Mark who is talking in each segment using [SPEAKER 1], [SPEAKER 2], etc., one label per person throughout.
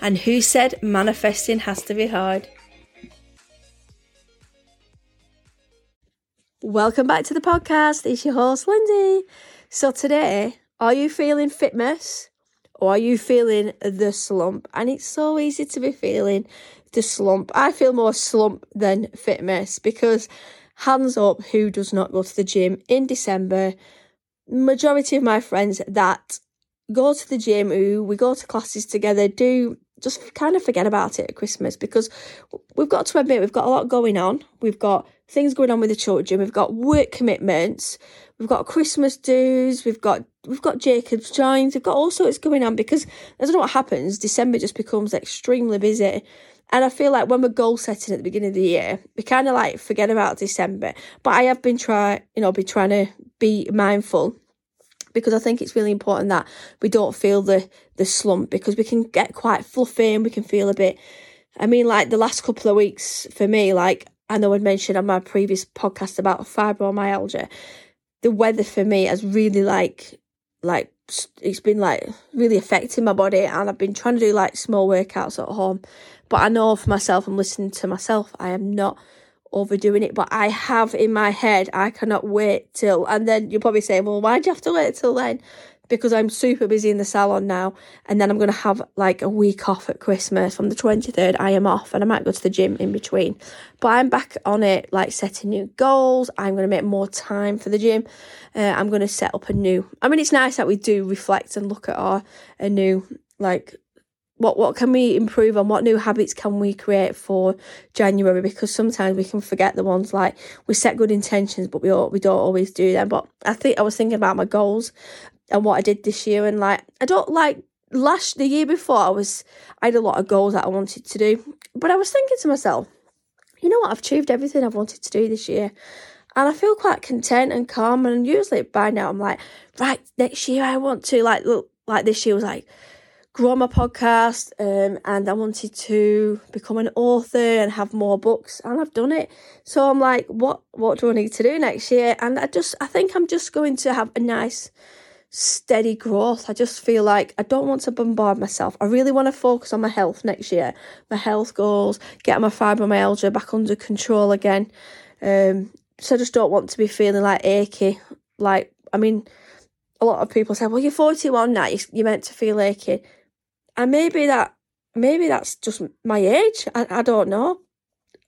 [SPEAKER 1] And who said manifesting has to be hard? Welcome back to the podcast. It's your host, Lindsay. So, today, are you feeling fitmass or are you feeling the slump? And it's so easy to be feeling the slump. I feel more slump than fitmass because hands up who does not go to the gym in December. Majority of my friends that go to the gym, who we go to classes together, do just kind of forget about it at Christmas because we've got to admit we've got a lot going on. We've got things going on with the children. We've got work commitments. We've got Christmas dues. We've got we've got Jacob's joins. We've got all sorts going on because I don't know what happens. December just becomes extremely busy. And I feel like when we're goal setting at the beginning of the year, we kind of like forget about December. But I have been trying, you know, be trying to be mindful because I think it's really important that we don't feel the the slump because we can get quite fluffy and we can feel a bit. I mean, like the last couple of weeks for me, like I know I'd mentioned on my previous podcast about fibromyalgia, the weather for me has really like like it's been like really affecting my body and I've been trying to do like small workouts at home. But I know for myself, I'm listening to myself, I am not overdoing it, but I have in my head, I cannot wait till, and then you'll probably say, well, why do you have to wait till then? Because I'm super busy in the salon now, and then I'm going to have like a week off at Christmas. From the 23rd, I am off, and I might go to the gym in between. But I'm back on it, like setting new goals. I'm going to make more time for the gym. Uh, I'm going to set up a new. I mean, it's nice that we do reflect and look at our a new like what what can we improve on? What new habits can we create for January? Because sometimes we can forget the ones like we set good intentions but we all, we don't always do them. But I think I was thinking about my goals and what I did this year and like I don't like last the year before I was I had a lot of goals that I wanted to do. But I was thinking to myself you know what? I've achieved everything I've wanted to do this year. And I feel quite content and calm and usually by now I'm like right next year I want to like look like this year was like grow my podcast um, and I wanted to become an author and have more books and I've done it. So I'm like, what what do I need to do next year? And I just I think I'm just going to have a nice steady growth. I just feel like I don't want to bombard myself. I really want to focus on my health next year, my health goals, get my fibromyalgia back under control again. Um, so I just don't want to be feeling like achy. Like, I mean, a lot of people say, well, you're 41 now, you're meant to feel achy and maybe that maybe that's just my age. I, I don't know,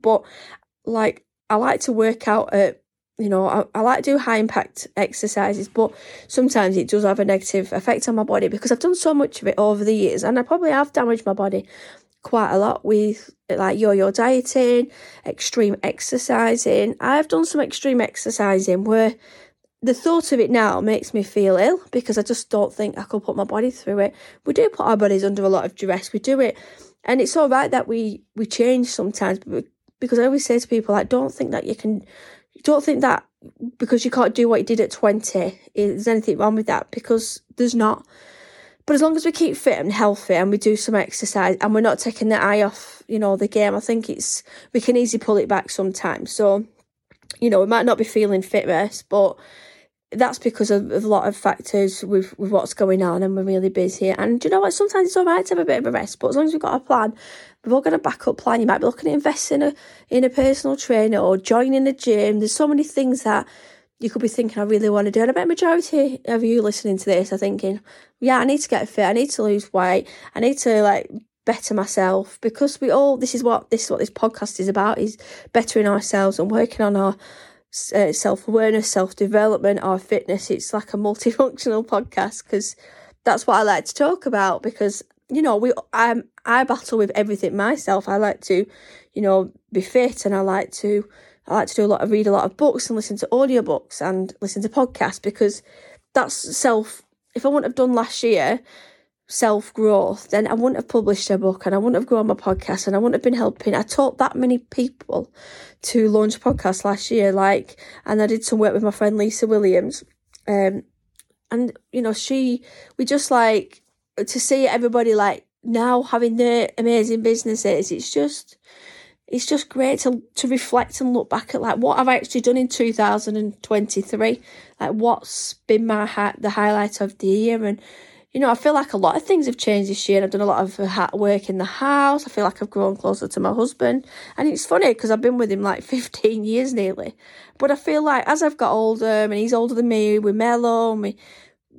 [SPEAKER 1] but like I like to work out at you know I, I like to do high impact exercises but sometimes it does have a negative effect on my body because i've done so much of it over the years and i probably have damaged my body quite a lot with like yo-yo dieting extreme exercising i've done some extreme exercising where the thought of it now makes me feel ill because I just don't think I could put my body through it. We do put our bodies under a lot of duress. We do it, and it's all right that we we change sometimes. Because I always say to people, like, don't think that you can, don't think that because you can't do what you did at twenty, is anything wrong with that? Because there's not. But as long as we keep fit and healthy and we do some exercise and we're not taking the eye off, you know, the game, I think it's we can easily pull it back sometimes. So, you know, we might not be feeling fit fitness, but that's because of, of, a lot of factors with, with what's going on and we're really busy. And you know what? Sometimes it's all right to have a bit of a rest, but as long as we've got a plan, we've all got a backup plan. You might be looking at investing in a, in a personal trainer or joining a gym. There's so many things that you could be thinking, I really want to do. And I bet majority of you listening to this are thinking, yeah, I need to get fit. I need to lose weight. I need to like better myself because we all, this is what, this is what this podcast is about, is bettering ourselves and working on our, uh, self awareness, self development, or fitness. It's like a multifunctional podcast because that's what I like to talk about. Because you know, we I I battle with everything myself. I like to, you know, be fit, and I like to I like to do a lot of read a lot of books and listen to audiobooks and listen to podcasts because that's self. If I wouldn't have done last year, self growth, then I wouldn't have published a book and I wouldn't have grown my podcast and I wouldn't have been helping. I taught that many people to launch a podcast last year, like, and I did some work with my friend Lisa Williams. Um, and you know, she, we just like to see everybody like now having their amazing businesses. It's just, it's just great to to reflect and look back at like what I've actually done in 2023, like what's been my hi- the highlight of the year, and you know I feel like a lot of things have changed this year. I've done a lot of uh, work in the house. I feel like I've grown closer to my husband, and it's funny because I've been with him like 15 years nearly, but I feel like as I've got older and he's older than me, we're mellow and we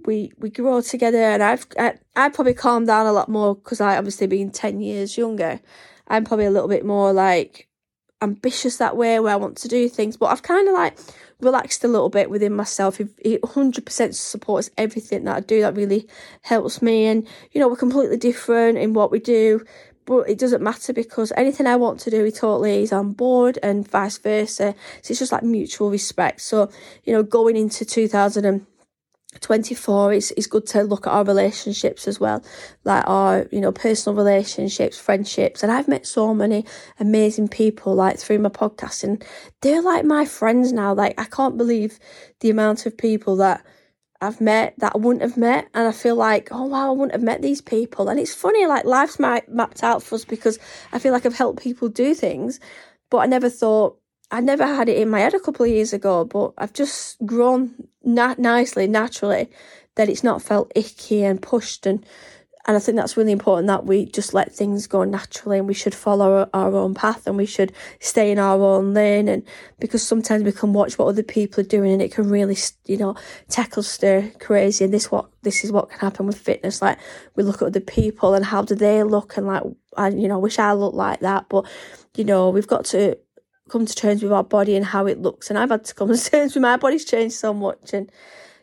[SPEAKER 1] we we grow together, and I've I, I probably calmed down a lot more because I obviously being 10 years younger I'm probably a little bit more like ambitious that way where I want to do things, but I've kind of like relaxed a little bit within myself. It 100% supports everything that I do. That really helps me. And, you know, we're completely different in what we do, but it doesn't matter because anything I want to do, he totally is on board and vice versa. So it's just like mutual respect. So, you know, going into 2000 and 24 it's, it's good to look at our relationships as well like our you know personal relationships friendships and i've met so many amazing people like through my podcast and they're like my friends now like i can't believe the amount of people that I've met that I wouldn't have met, and I feel like, oh wow, I wouldn't have met these people. And it's funny, like life's mapped out for us because I feel like I've helped people do things, but I never thought I never had it in my head a couple of years ago, but I've just grown nicely, naturally, that it's not felt icky and pushed. And, and I think that's really important that we just let things go naturally and we should follow our, our own path and we should stay in our own lane. And because sometimes we can watch what other people are doing and it can really, you know, tackle stir crazy. And this what this is what can happen with fitness. Like we look at other people and how do they look and like, I, you know, wish I looked like that. But, you know, we've got to come to terms with our body and how it looks. And I've had to come to terms with my body's changed so much, and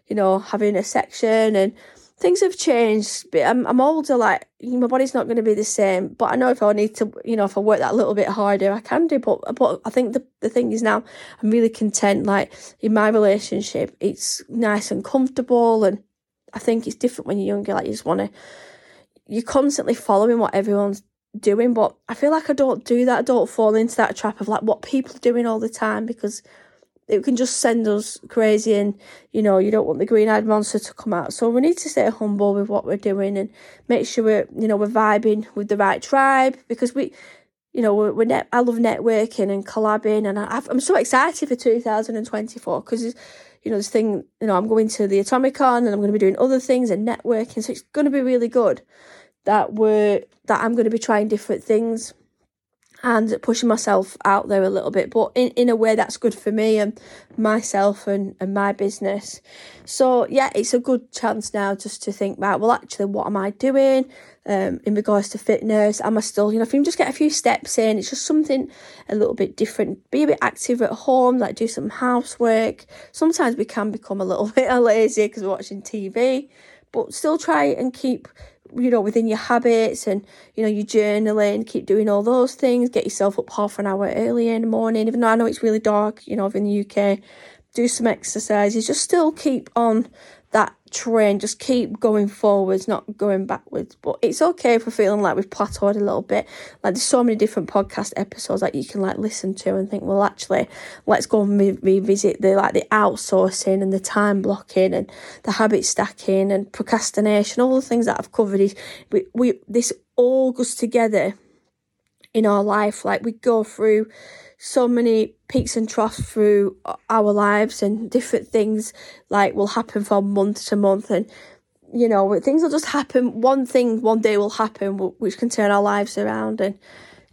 [SPEAKER 1] you know, having a section and things have changed. But I'm I'm older, like my body's not going to be the same. But I know if I need to, you know, if I work that little bit harder, I can do. But but I think the the thing is now I'm really content. Like in my relationship, it's nice and comfortable, and I think it's different when you're younger. Like you just want to. You're constantly following what everyone's doing, but I feel like I don't do that. I don't fall into that trap of like what people are doing all the time because it can just send us crazy and you know you don't want the green eyed monster to come out so we need to stay humble with what we're doing and make sure we're you know we're vibing with the right tribe because we you know we're, we're net, i love networking and collabing and I, i'm so excited for 2024 because you know this thing you know i'm going to the atomicon and i'm going to be doing other things and networking so it's going to be really good that we're that I'm going to be trying different things and pushing myself out there a little bit, but in, in a way that's good for me and myself and, and my business. So yeah, it's a good chance now just to think about, well, actually, what am I doing um, in regards to fitness? Am I still, you know, if you just get a few steps in, it's just something a little bit different. Be a bit active at home, like do some housework. Sometimes we can become a little bit lazy because we're watching TV, but still try and keep you know, within your habits and, you know, your journaling, keep doing all those things, get yourself up half an hour earlier in the morning, even though I know it's really dark, you know, in the UK, do some exercises, just still keep on that train, just keep going forwards, not going backwards. But it's okay if we're feeling like we've plateaued a little bit. Like there's so many different podcast episodes that you can like listen to and think, well, actually, let's go and re- revisit the like the outsourcing and the time blocking and the habit stacking and procrastination, all the things that I've covered. Is we, we this all goes together in our life. Like we go through so many peaks and troughs through our lives and different things like will happen from month to month and you know things will just happen one thing one day will happen which can turn our lives around and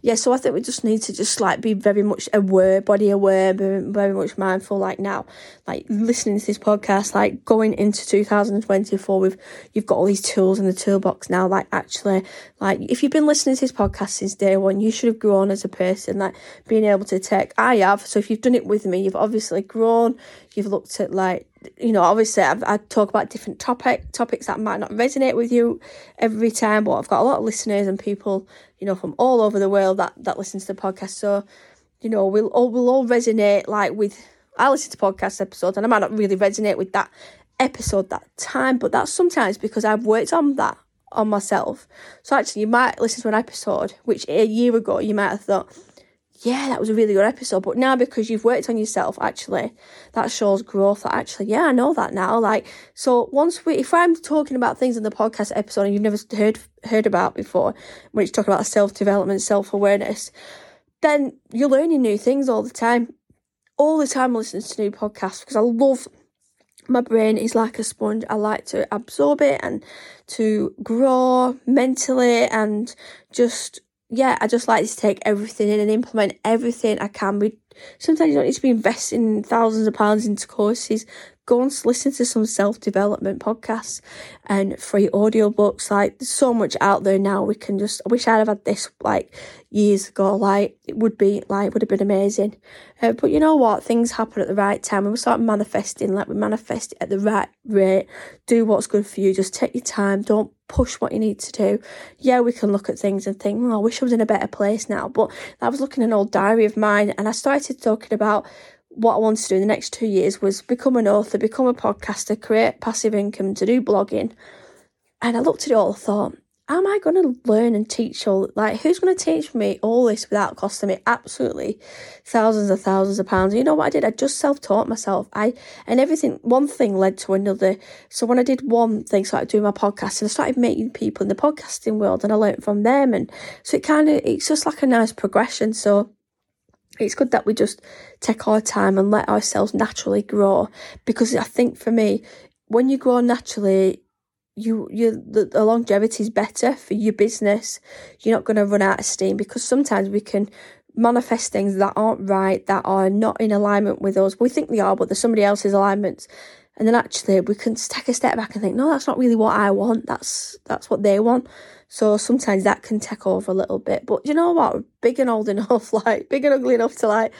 [SPEAKER 1] yeah, so I think we just need to just like be very much aware, body aware, very, very much mindful. Like now, like listening to this podcast, like going into 2024 with you've got all these tools in the toolbox now. Like actually, like if you've been listening to this podcast since day one, you should have grown as a person. Like being able to take, I have. So if you've done it with me, you've obviously grown. You've looked at like you know, obviously I've, I talk about different topic topics that might not resonate with you every time, but I've got a lot of listeners and people, you know, from all over the world that that listen to the podcast. So, you know, we'll all we'll all resonate like with. I listen to podcast episodes and I might not really resonate with that episode that time, but that's sometimes because I've worked on that on myself. So actually, you might listen to an episode which a year ago you might have thought, yeah, that was a really good episode. But now because you've worked on yourself, actually, that shows growth. That actually, yeah, I know that now. Like, so once we, if I'm talking about things in the podcast episode and you've never heard heard about before, when it's talking about self development, self awareness, then you're learning new things all the time. All the time, listening to new podcasts because I love my brain is like a sponge. I like to absorb it and to grow mentally and just yeah, I just like to take everything in and implement everything I can. We sometimes you don't need to be investing thousands of pounds into courses. Go and listen to some self development podcasts and free audiobooks. Like there's so much out there now. We can just I wish I'd have had this like years ago. Like it would be like would have been amazing. Uh, but you know what? Things happen at the right time. And we start manifesting. Like we manifest at the right rate. Do what's good for you. Just take your time. Don't push what you need to do. Yeah, we can look at things and think, oh, I wish I was in a better place now. But I was looking at an old diary of mine and I started talking about what I wanted to do in the next two years was become an author, become a podcaster, create passive income, to do blogging. And I looked at it all, thought, am I going to learn and teach all like who's going to teach me all this without costing me absolutely thousands and thousands of pounds? You know what i did? I just self-taught myself. I and everything one thing led to another. So when i did one thing started doing my podcast and i started meeting people in the podcasting world and i learned from them and so it kind of it's just like a nice progression. So it's good that we just take our time and let ourselves naturally grow. Because i think for me when you grow naturally you you the, the longevity is better for your business. You're not going to run out of steam because sometimes we can manifest things that aren't right that are not in alignment with us. We think they are but they're somebody else's alignments and then actually we can take a step back and think no that's not really what i want. That's that's what they want so sometimes that can take over a little bit but you know what big and old enough like big and ugly enough to like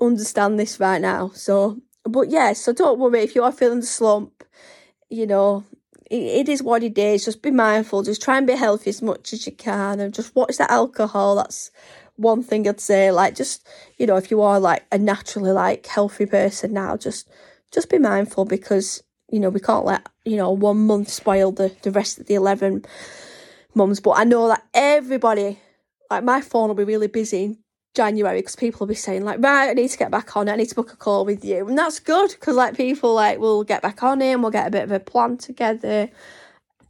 [SPEAKER 1] understand this right now so but yeah so don't worry if you are feeling the slump you know it, is what it is. Just be mindful. Just try and be healthy as much as you can, and just watch that alcohol. That's one thing I'd say. Like, just you know, if you are like a naturally like healthy person now, just just be mindful because you know we can't let you know one month spoil the the rest of the eleven months. But I know that everybody, like my phone will be really busy in January because people will be saying like, right, I need to get back on it. I need to book a call with you, and that's good because like people like will get back on it and we'll get a bit of a plan together.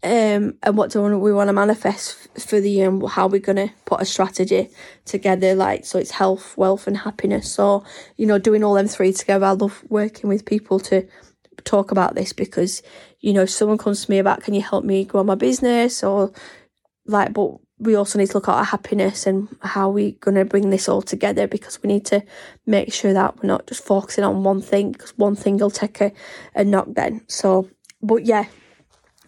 [SPEAKER 1] Um, and what do we want to manifest for the year and how we're going to put a strategy together like so it's health wealth and happiness so you know doing all them three together i love working with people to talk about this because you know if someone comes to me about can you help me grow my business or like but we also need to look at our happiness and how we're going to bring this all together because we need to make sure that we're not just focusing on one thing because one thing will take a, a knock then. So, but yeah,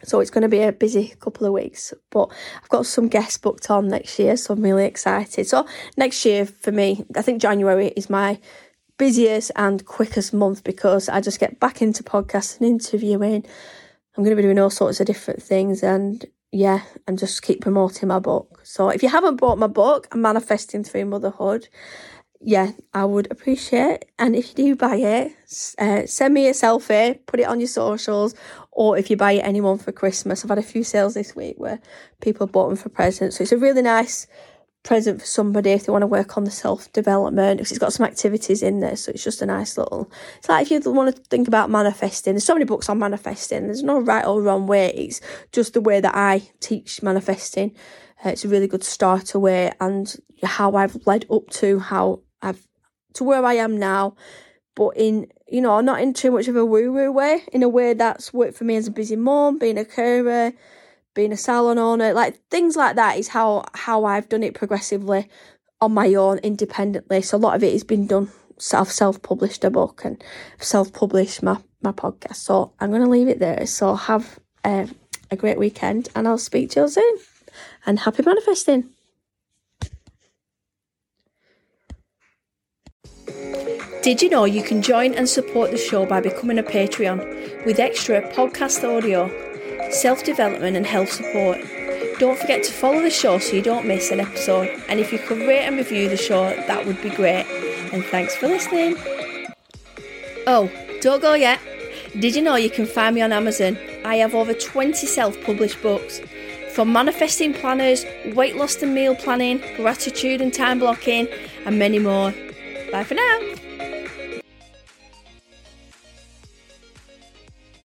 [SPEAKER 1] so it's going to be a busy couple of weeks. But I've got some guests booked on next year, so I'm really excited. So, next year for me, I think January is my busiest and quickest month because I just get back into podcasting, interviewing. I'm going to be doing all sorts of different things and yeah, and just keep promoting my book. So if you haven't bought my book, manifesting through motherhood. Yeah, I would appreciate. And if you do buy it, uh, send me a selfie, put it on your socials, or if you buy it anyone for Christmas. I've had a few sales this week where people bought them for presents. So it's a really nice present for somebody if they want to work on the self development because it's got some activities in there so it's just a nice little it's like if you want to think about manifesting. There's so many books on manifesting there's no right or wrong way it's just the way that I teach manifesting. Uh, it's a really good starter way and how I've led up to how I've to where I am now but in you know not in too much of a woo woo way in a way that's worked for me as a busy mom being a carer being a salon owner, like things like that is how how I've done it progressively on my own independently. So a lot of it has been done self self published a book and self published my my podcast. So I'm gonna leave it there. So have uh, a great weekend and I'll speak to you soon. And happy manifesting. Did you know you can join and support the show by becoming a Patreon with extra podcast audio? Self development, and health support. Don't forget to follow the show so you don't miss an episode. And if you could rate and review the show, that would be great. And thanks for listening. Oh, don't go yet. Did you know you can find me on Amazon? I have over 20 self published books for manifesting planners, weight loss and meal planning, gratitude and time blocking, and many more. Bye for now.